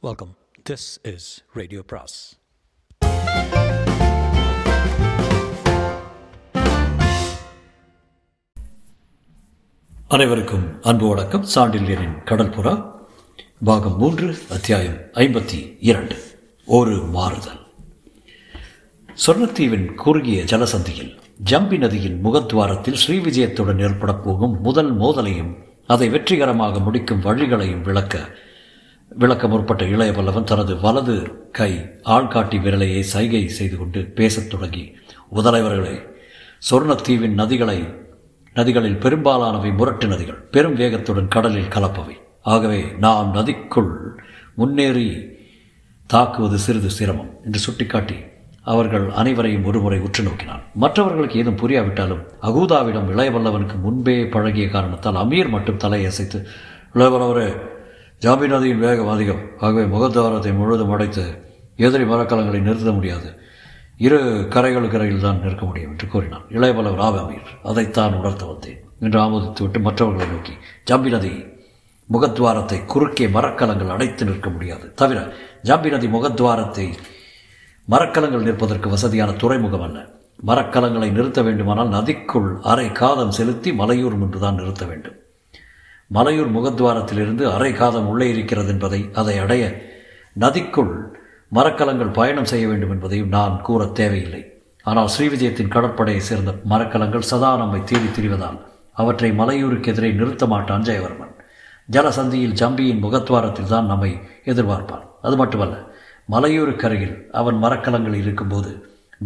Welcome this is radio Praise அனைவருக்கும் அன்பு வணக்கம். சாண்டில்யரின் கடற்புறா பாகம் மூன்று அத்தியாயம் ஐம்பத்தி இரண்டு. ஒரு மாறுதல். சொர்ணத்தீவின் குறுகிய ஜலசந்தியில் ஜம்பி நதியின் முகத்வாரத்தில் ஸ்ரீவிஜயத்துடன் ஏற்படப் போகும் முதல் மோதலையும் அதை வெற்றிகரமாக முடிக்கும் வழிகளையும் விளக்க விளக்க முற்பட்ட இளைய பல்லவன் தனது வலது கை ஆள்காட்டி விரலையை சைகை செய்து கொண்டு பேசத் தொடங்கி முதலைவர்களே சொர்ணத்தீவின் நதிகளை நதிகளில் பெரும்பாலானவை முரட்டு நதிகள் பெரும் வேகத்துடன் கடலில் கலப்பவை. ஆகவே நாம் நதிக்குள் முன்னேறி தாக்குவது சிறிது சிரமம் என்று சுட்டிக்காட்டி அவர்கள் அனைவரையும் ஒருமுறை உற்று நோக்கினான். மற்றவர்களுக்கு ஏதும் புரியாவிட்டாலும் அகூதாவிடம் இளையவல்லவனுக்கு முன்பே பழகிய காரணத்தால் அமீர் மட்டும் தலையசைத்து இளையவல்லவரே ஜாபின் நதியின் வேகம் அதிகம். ஆகவே முகத்வாரத்தை முழுவதும் அடைத்து எதிரி மரக்கலங்களை நிறுத்த முடியாது. இரு கரைகளுக்கு இடையில் தான் நிற்க முடியும் என்று கூறினான். இளையபலவர் ஆபாமீர் அதைத்தான் உணர்த்த வந்தேன் என்று ஆமோதித்து விட்டு மற்றவர்களை நோக்கி ஜாம்பி நதி முகத்வாரத்தை குறுக்கே மரக்கலங்கள் அடைத்து நிற்க முடியாது. தவிர ஜாம்பி நதி முகத்வாரத்தை மரக்கலங்கள் நிற்பதற்கு வசதியான துறைமுகம் அல்ல. மரக்கலங்களை நிறுத்த வேண்டுமானால் நதிக்குள் அரை காதம் செலுத்தி மலையூர் முன்புதான் நிறுத்த வேண்டும். மலையூர் முகத்வாரத்திலிருந்து அரை காதம் உள்ளே இருக்கிறது என்பதை அதை அடைய நதிக்குள் மரக்கலங்கள் பயணம் செய்ய வேண்டும் என்பதையும் நான் கூற தேவையில்லை. ஆனால் ஸ்ரீவிஜயத்தின் கடற்படையை சேர்ந்த மரக்கலங்கள் சதா நம்மை தேடி திரிவதால் அவற்றை மலையூருக்கு எதிரே நிறுத்த மாட்டான் ஜெயவர்மன். ஜலசந்தியில் ஜம்பியின் முகத்வாரத்தில் தான் நம்மை எதிர்பார்ப்பான். அது மட்டுமல்ல மலையூருக்கு அருகில் அவன் மரக்கலங்கள் இருக்கும்போது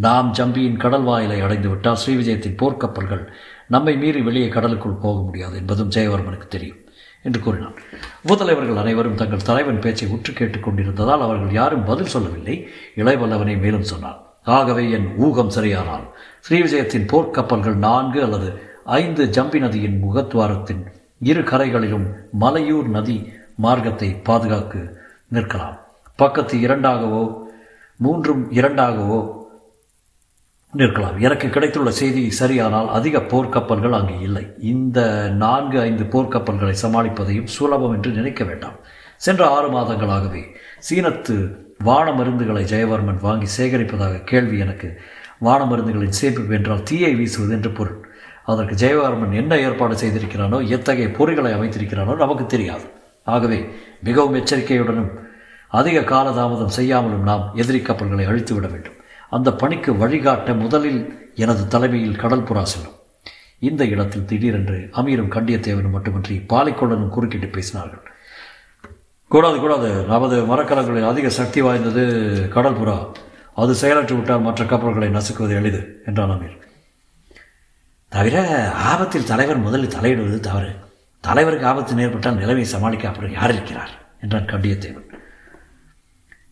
நாம் ஜம்பியின் கடல் வாயிலை அடைந்துவிட்டால் ஸ்ரீவிஜயத்தின் போர்க்கப்பல்கள் நம்மை மீறி வெளியே கடலுக்குள் போக முடியாது என்பதும் ஜெயவர்மனுக்கு தெரியும் என்று கூறினான். உபதலைவர்கள் அனைவரும் தங்கள் தலைவன் பேச்சை உற்று கேட்டுக் கொண்டிருந்ததால் அவர்கள் யாரும் பதில் சொல்லவில்லை. இளைவல்லவனை மேலும் சொன்னார். ஆகவே என் ஊகம் சரியானால் ஸ்ரீவிஜயத்தின் போர்க்கப்பல்கள் நான்கு அல்லது ஐந்து ஜம்பி நதியின் முகத்வாரத்தின் இரு கரைகளிலும் மலையூர் நதி மார்க்கத்தை பாதுகாக்க நிற்கலாம். பக்கத்து இரண்டாகவோ மூன்றும் இரண்டாகவோ நிற்கலாம் எனக்கு கிடைத்துள்ள செய்தி சரியானால் அதிக போர்க்கப்பல்கள் அங்கு இல்லை. இந்த நான்கு ஐந்து போர்க்கப்பல்களை சமாளிப்பதையும் சுலபம் என்று நினைக்க வேண்டாம். சென்ற ஆறு மாதங்களாகவே சீனத்து வான மருந்துகளை ஜெயவர்மன் வாங்கி சேகரிப்பதாக கேள்வி எனக்கு. வான மருந்துகளின் சேமிப்பு என்றால் தீயை வீசுவது என்று பொருள். அதற்கு ஜெயவர்மன் என்ன ஏற்பாடு செய்திருக்கிறானோ எத்தகைய பொறிகளை அமைத்திருக்கிறானோ நமக்கு தெரியாது. ஆகவே மிகவும் எச்சரிக்கையுடனும் அதிக காலதாமதம் செய்யாமலும் நாம் எதிரி கப்பல்களை அழித்து விட வேண்டும். அந்த பணிக்கு வழிகாட்ட முதலில் எனது தலைமையில் கடல் புறா செல்லும். இந்த இடத்தில் திடீரென்று அமீரும் கண்டியத்தேவனும் மட்டுமின்றி பாலிக்கொள்ளனும் குறுக்கிட்டு பேசினார்கள். கூடாது கூடாது. நமது மரக்கலங்களில் அதிக சக்தி வாய்ந்தது கடல் புறா அது செயலற்று விட்டால் மற்ற கப்பல்களை நசுக்குவது எளிது என்றான் அமீர். தவிர ஆபத்தில் தலைவர் முதலில் தலையிடுவது தவறு. தலைவருக்கு ஆபத்து நேர்பட்டால் நிலைமை சமாளிக்க அப்புறம் யார் இருக்கிறார் என்றான் கண்டியத்தேவன்.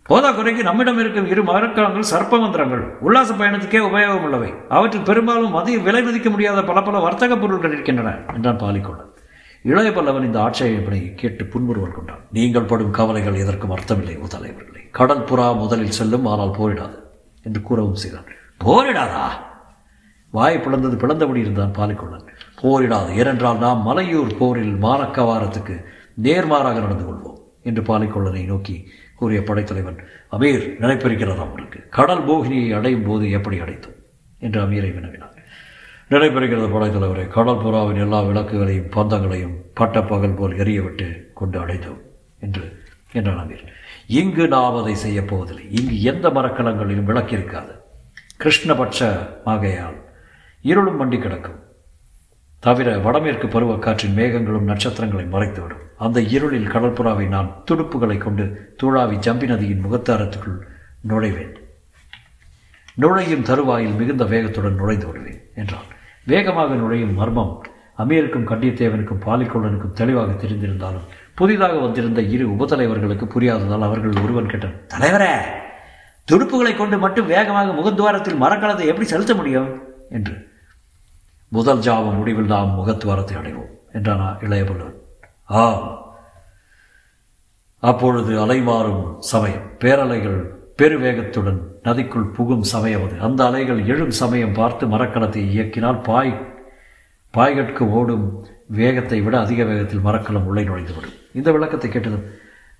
போதா குறைக்கு நம்மிடம் இருக்கும் இரு மரக்கலங்கள் சர்ப்பமந்திரங்கள். உல்லாச பயணத்துக்கே உபயோகம் உள்ளவை அவற்றில் பெரும்பாலும் மதிய விலை மதிக்க முடியாத பல பல வர்த்தக பொருட்கள் இருக்கின்றன என்றான் பாலிக்கொள்ளன் இளைய பல்லவன் இந்த ஆட்சேபனை கேட்டு புன்முறுவல் கொண்டான். நீங்கள் படும் கவலைகள் எதற்கும் அர்த்தமில்லை முதலைவர்களே கடல் புறா முதலில் செல்லும் ஆனால் போரிடாது என்று கூறவும் செய்தான். போரிடாதா? வாய் பிளந்தது பிளந்தபடி இருந்தான் பாலிக்கொள்ளன் போரிடாது ஏனென்றால் நாம் மலையூர் போரில் மாரக்கவாரத்துக்கு நேர்மாறாக நடந்து கொள்வோம் என்று பாலிக்கொள்ளனை நோக்கி கூறிய படைத்தலைவன் அமீர் நினைப்பிருக்கிறதா உங்களுக்கு? கடல் மோகினியை அடையும் போது எப்படி அடைத்தோம்? என்று அமீரை வினவினார் நினைப்பிருக்கிறது படைத்தலைவரை கடல் புறாவின் எல்லா விளக்குகளையும் பந்தங்களையும் பட்ட பகல் போல் எரியவிட்டு கொண்டு அடைத்தோம் என்று என்றான் அமீர். இங்கு நாம் அதை செய்யப்போவதில்லை இங்கு எந்த மரக்கலங்களிலும் விளக்கு இருக்காது கிருஷ்ணபட்ச மகையால் இருளும் மண்டி கிடக்கும். தவிர வடமேற்கு பருவக்காற்றின் மேகங்களும் நட்சத்திரங்களை மறைத்துவிடும். அந்த இருளில் கடற்புறாவை நான் துடுப்புகளை கொண்டு தூழாவி ஜம்பி நதியின் முகத்தாரத்துக்குள் நுழைவேன். நுழையும் தருவாயில் மிகுந்த வேகத்துடன் நுழைந்து விடுவேன் என்றான். வேகமாக நுழையும் மர்மம் அமீருக்கும் கண்டியத்தேவனுக்கும் பாலிக்கொள்ளனுக்கும் தெளிவாக தெரிந்திருந்தாலும் புதிதாக வந்திருந்த இரு உபதலைவர்களுக்கு புரியாததால் அவர்கள் ஒருவன் கேட்டான் தலைவரே துடுப்புகளை கொண்டு மட்டும் வேகமாக முகத்வாரத்தில் மரக்கலத்தை எப்படி செலுத்த முடியும்? என்று முதல் ஜாம முடிவில் நாம் முகத்துவாரத்தை அடைவோம் என்றானா இளையபுல்லன் ஆம். அப்பொழுது அலைமாறும் சமயம். பேரலைகள் பெருவேகத்துடன் நதிக்குள் புகும் சமயம் அது. அந்த அலைகள் எழும் சமயம் பார்த்து மரக்கலத்தை இயக்கினால் பாய் பாய்கட்கு ஓடும் வேகத்தை விட அதிக வேகத்தில் மரக்கலம் உள்ளே நுழைந்துவிடும். இந்த விளக்கத்தை கேட்டதும்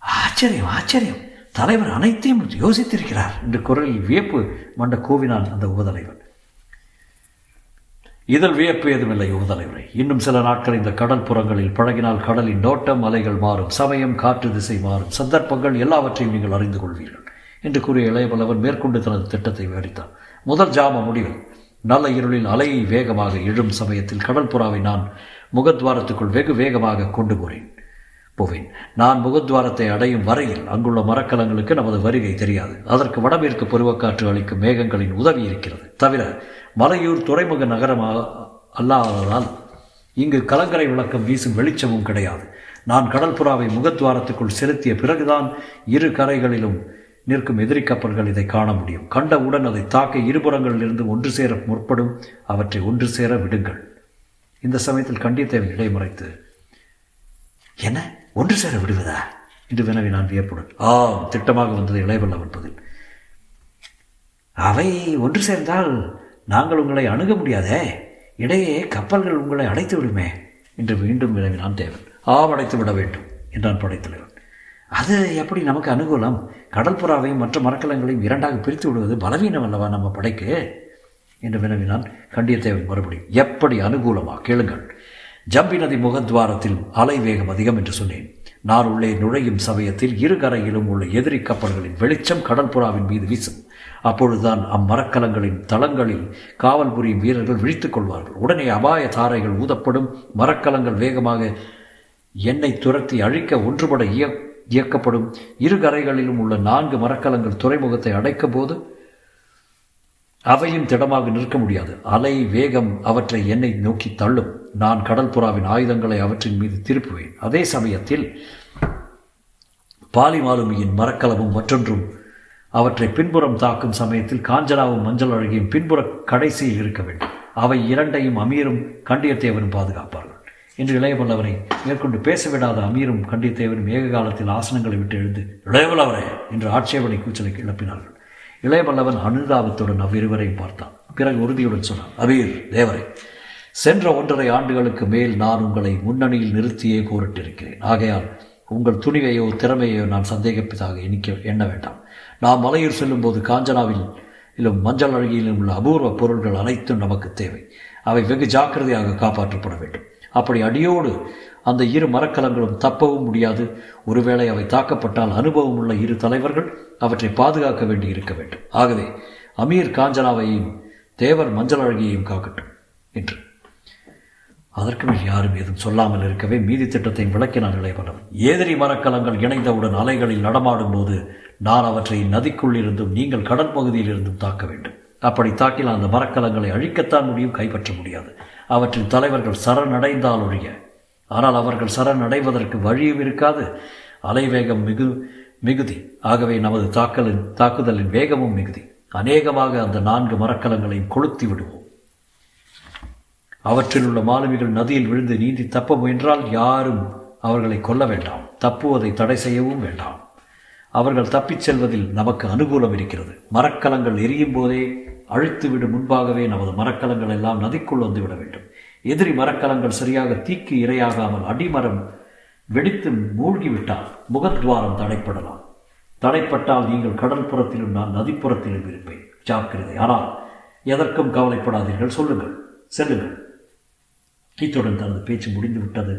ஆச்சரியம் ஆச்சரியம். தலைவர் அனைத்தையும் யோசித்திருக்கிறார் என்று குரலில் வியப்பு மண்ட கோவினான் அந்த உபதலைவன். இதில் வியப்பு ஏதுமில்லை உபதலைவரை இன்னும் சில நாட்கள் இந்த கடல் புறங்களில் பழகினால் கடலின் நோட்டம் அலைகள் மாறும் சமயம் காற்று திசை மாறும் சந்தர்ப்பங்கள் எல்லாவற்றையும் நீங்கள் அறிந்து கொள்வீர்கள் என்று கூறிய இளையவல்லவன் மேற்கொண்டு தனது திட்டத்தை விவரித்தான் முதல் ஜாம முடிவில் நல்ல இருளில் அலையை வேகமாக எழும் சமயத்தில் கடல் புறாவை நான் முகத்வாரத்துக்குள் வெகு வேகமாக கொண்டு போறேன். போவேன். நான் முகத்வாரத்தை அடையும் வரையில் அங்குள்ள மரக்கலங்களுக்கு நமது வருகை தெரியாது. அதற்கு வடமேற்கு பருவக்காற்று அளிக்கும் மேகங்களின் உதவி இருக்கிறது. தவிர மலையூர் துறைமுக நகரமாக அல்லாததால் இங்கு கலங்கரை விளக்கம் வீசும் வெளிச்சமும் கிடையாது. நான் கடற்புறாவை முகத்வாரத்துக்குள் செலுத்திய பிறகுதான் இரு கரைகளிலும் நிற்கும் எதிரி கப்பல்கள் இதை காண முடியும். கண்டவுடன் அதை தாக்க இருபுறங்களிலிருந்து ஒன்று சேர முற்படும். அவற்றை ஒன்று சேர விடுங்கள். இந்த சமயத்தில் கண்டித்தேவன் இடைமறைத்து என்ன? ஒன்று சேர விடுவதா? என்று வினவினான் வியப்புடன். ஆம் திட்டமாக வந்தது இளையவல்லவன் பதில் அவை ஒன்று சேர்ந்தால் நாங்கள் உங்களை அணுக முடியாதே? இடையே கப்பல்கள் உங்களை அடைத்து விடுமே? என்று மீண்டும் வினவினான் தேவன். ஆம் அடைத்து விட வேண்டும் என்றான் படைத்தலைவன். அது எப்படி நமக்கு அனுகூலம்? கடல் புறாவையும் மற்ற மரக்கலங்களையும் இரண்டாக பிரித்து விடுவது பலவீனம் அல்லவா நம்ம படைக்கு? என்று வினவினான் கண்டியத்தேவன் மறுபடியும். எப்படி அனுகூலமா? கேளுங்கள். ஜம்பி நதி முகத்வாரத்தில் அலை வேகம் அதிகம் என்று சொன்னேன். நான் உள்ளே நுழையும் சமயத்தில் இரு கரையிலும் உள்ள எதிரி கப்பல்களின் வெளிச்சம் கடற்புறாவின் மீது வீசும். அப்பொழுதுதான் அம்மரக்கலங்களின் தளங்களில் காவல் புரியும் வீரர்கள் விழித்துக் கொள்வார்கள். உடனே அபாய தாரைகள் ஊதப்படும். மரக்கலங்கள் வேகமாக எண்ணெய் துரத்தி அழிக்க ஒன்றுபட இய இயக்கப்படும். இரு கரைகளிலும் உள்ள நான்கு மரக்கலங்கள் துறைமுகத்தை அடைக்கும் போது அவையும் திடமாக நிற்க முடியாது. அலை வேகம் அவற்றை எண்ணெய் நோக்கி தள்ளும். நான் கடல் புறாவின் ஆயுதங்களை அவற்றின் மீது திருப்புவேன். அதே சமயத்தில் பாலிமாலுமியின் மரக்கலமும் மற்றொன்றும் அவற்றை பின்புறம் தாக்கும் சமயத்தில் காஞ்சனாவும் மஞ்சள் அழகியும் பின்புற கடைசியில் இருக்க வேண்டும். அவை இரண்டையும் அமீரும் கண்டியத்தேவனும் பாதுகாப்பார்கள். என்று இளையவல்லவரை மேற்கொண்டு பேசவிடாத அமீரும் கண்டியத்தேவனும் ஏக காலத்தில் ஆசனங்களை விட்டு எழுந்து இளையவல்லவரே! என்று ஆட்சேபனை கூச்சலை கிளப்பினார்கள் இளையவல்லவன் அனுதாபத்துடன் அவ்விருவரையும் பார்த்தான். பிறகு உறுதியுடன் சொன்னான் அபீர் தேவரை! சென்ற ஒன்றரை ஆண்டுகளுக்கு மேல் நான் உங்களை முன்னணியில் நிறுத்தியே கூறிட்டிருக்கிறேன். ஆகையால் உங்கள் துணிவையோ திறமையோ நான் சந்தேகிப்பதாக எண்ணிக்க எண்ண வேண்டாம். நாம் மலையூர் செல்லும்போது காஞ்சனாவில் இலும் மஞ்சள் அழகியிலும் உள்ள அபூர்வ பொருள்கள் அனைத்தும் நமக்கு தேவை. அவை வெகு ஜாக்கிரதையாக காப்பாற்றப்பட வேண்டும். அப்படி அடியோடு அந்த இரு மரக்கலங்களும் தப்பவும் முடியாது. ஒருவேளை அவை தாக்கப்பட்டால் அனுபவம் உள்ள இரு தலைவர்கள் அவற்றை பாதுகாக்க வேண்டி இருக்க வேண்டும். ஆகவே அமீர் காஞ்சனாவையும் தேவர் மஞ்சள் அழகியையும் காக்கட்டும். என்று அதற்கு மேல் யாரும் ஏதும் சொல்லாமல் இருக்கவே மீதி திட்டத்தை விளக்கினார் இளையவனம் ஏதிரி மரக்கலங்கள் இணைந்தவுடன் அலைகளில் நடமாடும் போது நான் அவற்றை நதிக்குள் இருந்தும் நீங்கள் கடல் பகுதியில் இருந்தும் தாக்க வேண்டும். அப்படி தாக்கினால் அந்த மரக்கலங்களை அழிக்கத்தான் முடியும் கைப்பற்ற முடியாது. அவற்றின் தலைவர்கள் சரணடைந்தால் ஒழிய. ஆனால் அவர்கள் சரணடைவதற்கு வழியும் இருக்காது. அலைவேகம் மிகு மிகுதி. ஆகவே நமது தாக்கலின் தாக்குதலின் வேகமும் மிகுதி. அநேகமாக அந்த நான்கு மரக்கலங்களையும் கொளுத்தி விடுவோம். அவற்றில் உள்ள மாலுமிகள் நதியில் விழுந்து நீந்தி தப்ப முயன்றால் யாரும் அவர்களை கொல்ல வேண்டாம். தப்புவதை தடை செய்யவும் வேண்டாம். அவர்கள் தப்பிச் செல்வதில் நமக்கு அனுகூலம் இருக்கிறது. மரக்கலங்கள் எரியும் போதே அழித்துவிடும் முன்பாகவே நமது மரக்கலங்கள் எல்லாம் நதிக்குள் வந்து விட வேண்டும். எதிரி மரக்கலங்கள் சரியாக தீக்கு இரையாகாமல் அடிமரம் வெடித்து மூழ்கிவிட்டால் முகத்வாரம் தடைப்படலாம். தடைப்பட்டால் நீங்கள் கடல் புறத்திலும் நான் நதிப்புறத்திலும் இருப்பேன். ஜாக்கிரதை. ஆனால் எதற்கும் கவலைப்படாதீர்கள். சொல்லுங்கள். செல்லுங்கள். இத்துடன் தனது பேச்சு முடிந்து விட்டது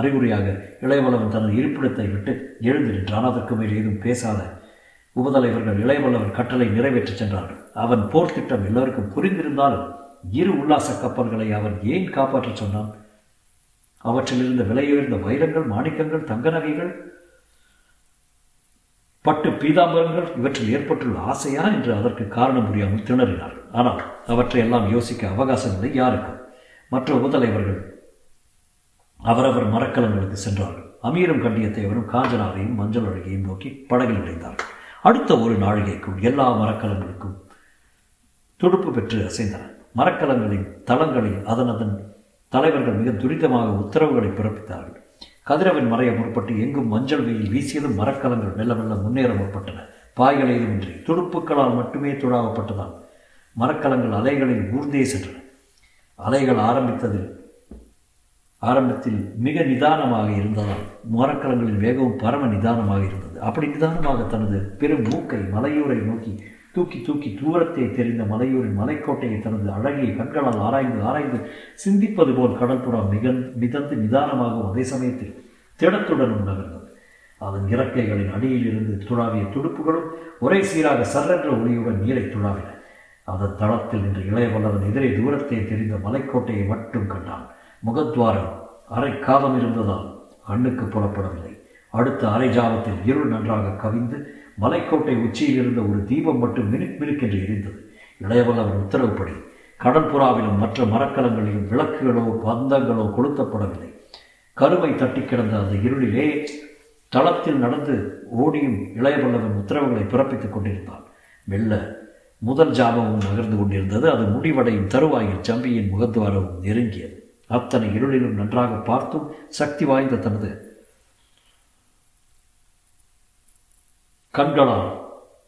அறிகுறியாக இளையவளவன் தனது இருப்பிடத்தை விட்டு எழுந்து நின்றான். அதற்கு மேல் ஏதும் பேசாத உபதலைவர்கள் இளையவளவன் கட்டளை நிறைவேற்றச் சென்றார்கள். அவன் போர் திட்டம் எல்லோருக்கும் புரிந்திருந்தாலும் இரு உல்லாச கப்பல்களை அவன் ஏன் காப்பாற்றச் சொன்னான்? அவற்றில் இருந்த விலையுயர்ந்த வைரங்கள் மாணிக்கங்கள் தங்க நகைகள் பட்டு பீதாம்பரங்கள் இவற்றில் ஏற்பட்டுள்ள ஆசையா? என்று அதற்கு காரணம் புரியாமல் திணறினார்கள். ஆனால் அவற்றை எல்லாம் யோசிக்க அவகாசம் இல்லை. யாருக்கும் மற்ற உபதலைவர்கள் அவரவர் மரக்கலங்களுக்கு சென்றார்கள். அமீரும் கண்டியத்தேவரும் காஞ்சனாவையும் மஞ்சள் அழகையும் நோக்கி படகில் நுழைந்தார்கள். அடுத்த ஒரு நாழிகைக்கும் எல்லா மரக்கலங்களுக்கும் துடுப்பு பெற்று அசைந்தன மரக்கலங்களின் தளங்களில் அதன் அதன் தலைவர்கள் மிக துரிதமாக உத்தரவுகளை பிறப்பித்தார்கள். கதிரவன் மறைய முற்பட்டு எங்கும் மஞ்சள் வெயில் வீசியதும் மரக்கலங்கள் மெல்ல மெல்ல முன்னேற முற்பட்டன. பாய்கள் இன்றி துடுப்புக்களால் மட்டுமே துழாவப்பட்டதால் மரக்கலங்கள் அலைகளில் ஊர்ந்தே சென்றன. அலைகள் ஆரம்பித்ததில் ஆரம்பத்தில் மிக நிதானமாக இருந்ததால் மரக்கலங்களின் வேகமும் பரம நிதானமாக இருந்தது. அப்படி நிதானமாக தனது பெரும் மூக்கை மலையூரை நோக்கி தூக்கி தூக்கி தூரத்தை தெரிந்த மலையூரின் மலைக்கோட்டையை தனது அழகிய கண்களால் ஆராய்ந்து ஆராய்ந்து சிந்திப்பது போல் கடற்புறா மிக மிதந்து நிதானமாகவும் அதே சமயத்தில் திடத்துடனும் நகர்ந்தது. அதன் இறக்கைகளின் அடியில் இருந்து துழாவிய துடுப்புகளும் ஒரே சீராக சர்ரென்ற ஒளியுடன் நீரை துழாவின அதன் தளத்தில் நின்ற இளையவல்லவன் எதிரே தூரத்தை தெரிந்த மலைக்கோட்டையை மட்டும் கண்டான். முகத்வாரம் அரை காலம் இருந்ததால் கண்ணுக்கு புலப்படவில்லை. அடுத்த அரை ஜாமத்தில் இருள் நன்றாக கவிந்து மலைக்கோட்டை உச்சியில் இருந்த ஒரு தீபம் மட்டும் மினுக் மினுக்கென்று எரிந்தது. இளையவல்லவன் உத்தரவுப்படி கடற்புறாவிலும் மற்ற மரக்கலங்களிலும் விளக்குகளோ பந்தங்களோ கொளுத்தப்படவில்லை. கருமை தட்டி கிடந்த அந்த இருளிலே தளத்தில் நடந்து ஓடியும் இளையவல்லவன் உத்தரவுகளை பிறப்பித்துக் கொண்டிருந்தான். மெல்ல முதல் ஜாபமும் நகர்ந்து கொண்டிருந்தது. அது முடிவடையும் தருவாயில் சம்பியின் முகத்துவாரமும் நெருங்கியது. அத்தனை இருளிலும் நன்றாக பார்த்தும் சக்தி வாய்ந்த தனது கண்களால்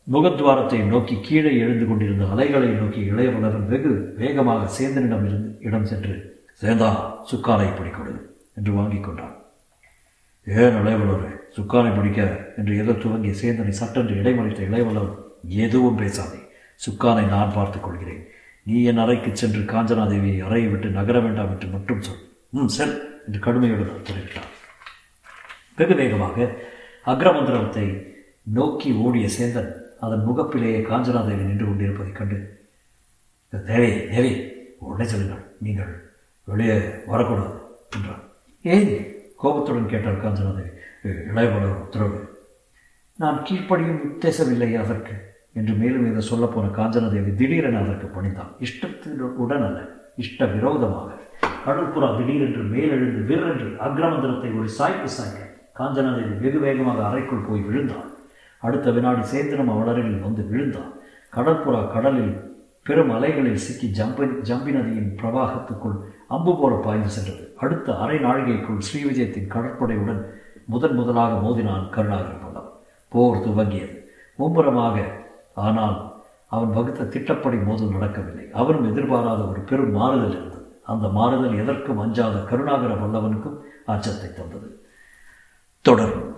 முகத்வாரத்தை நோக்கி கீழே எழுந்து கொண்டிருந்த அலைகளை நோக்கி இளையவளரன் வெகு வேகமாக சேந்தனிடம் இருந்து இடம் சென்று சேந்தா சுக்காலை பிடிக்கொடு என்று வாங்கிக் கொண்டான். ஏன் இளையவளரே சுக்காலை பிடிக்க என்று எதோ துவங்கிய சேந்தனை சட்டென்று இடைமறித்த இளையவளர் எதுவும் பேசாதே சுக்கானை நான் பார்த்துக் கொள்கிறேன். நீ என் அறைக்கு சென்று காஞ்சனாதேவியை அறையை விட்டு நகர வேண்டாம் என்று மட்டும் சொல். ம் சரி என்று கடுமையுடன் உத்தரவிட்டார் வெகு வேகமாக அக்ரமந்திரத்தை நோக்கி ஓடிய சேந்தன் அதன் முகப்பிலேயே காஞ்சனாதேவி நின்று கொண்டிருப்பதைக் கண்டு தேவி தேவி உடனே சொல்லுங்கள். நீங்கள் வெளியே வரக்கூடாது என்றார் ஏன்? கோபத்துடன் கேட்டார் காஞ்சனாதேவி. இளையவள உத்தரவு. நான் கீழ்ப்படியும் உத்தேசமில்லை அதற்கு. என்று மேலும் இதை சொல்லப்போன காஞ்சனதேவி திடீரென அதற்கு பணிந்தான். இஷ்டத்தினுடன் அல்ல இஷ்ட விரோதமாக. கடற்புறா திடீரென்று மேலெழுந்து வீரென்று அக்ரமந்திரத்தை ஒரு சாய்ப்பு சாய்க்க காஞ்சனாதேவி வெகு வேகமாக அறைக்குள் போய் விழுந்தாள் அடுத்த வினாடி சேந்திரம் அவளரில் வந்து விழுந்தான். கடற்புறா கடலில் பெரும் அலைகளில் சிக்கி ஜம்பி ஜம்பி நதியின் பிரவாகத்துக்குள் அம்பு போல பாய்ந்து சென்றது. அடுத்த அரை நாழிகைக்குள் ஸ்ரீவிஜயத்தின் கடற்படையுடன் முதன் முதலாக மோதினான் கருணாகர் பல்லவன். போர் துவங்கியது. மும்முரமாக ஆனால் அவன் வகுத்த திட்டப்படி மோதல் நடக்கவில்லை. அவனும் எதிர்பாராத ஒரு பெரும் மாறுதல் இருந்தது. அந்த மாறுதல் எதற்கும் அஞ்சாத கருணாகர வல்லவனுக்கும் அச்சத்தை தந்தது. தொடரும்.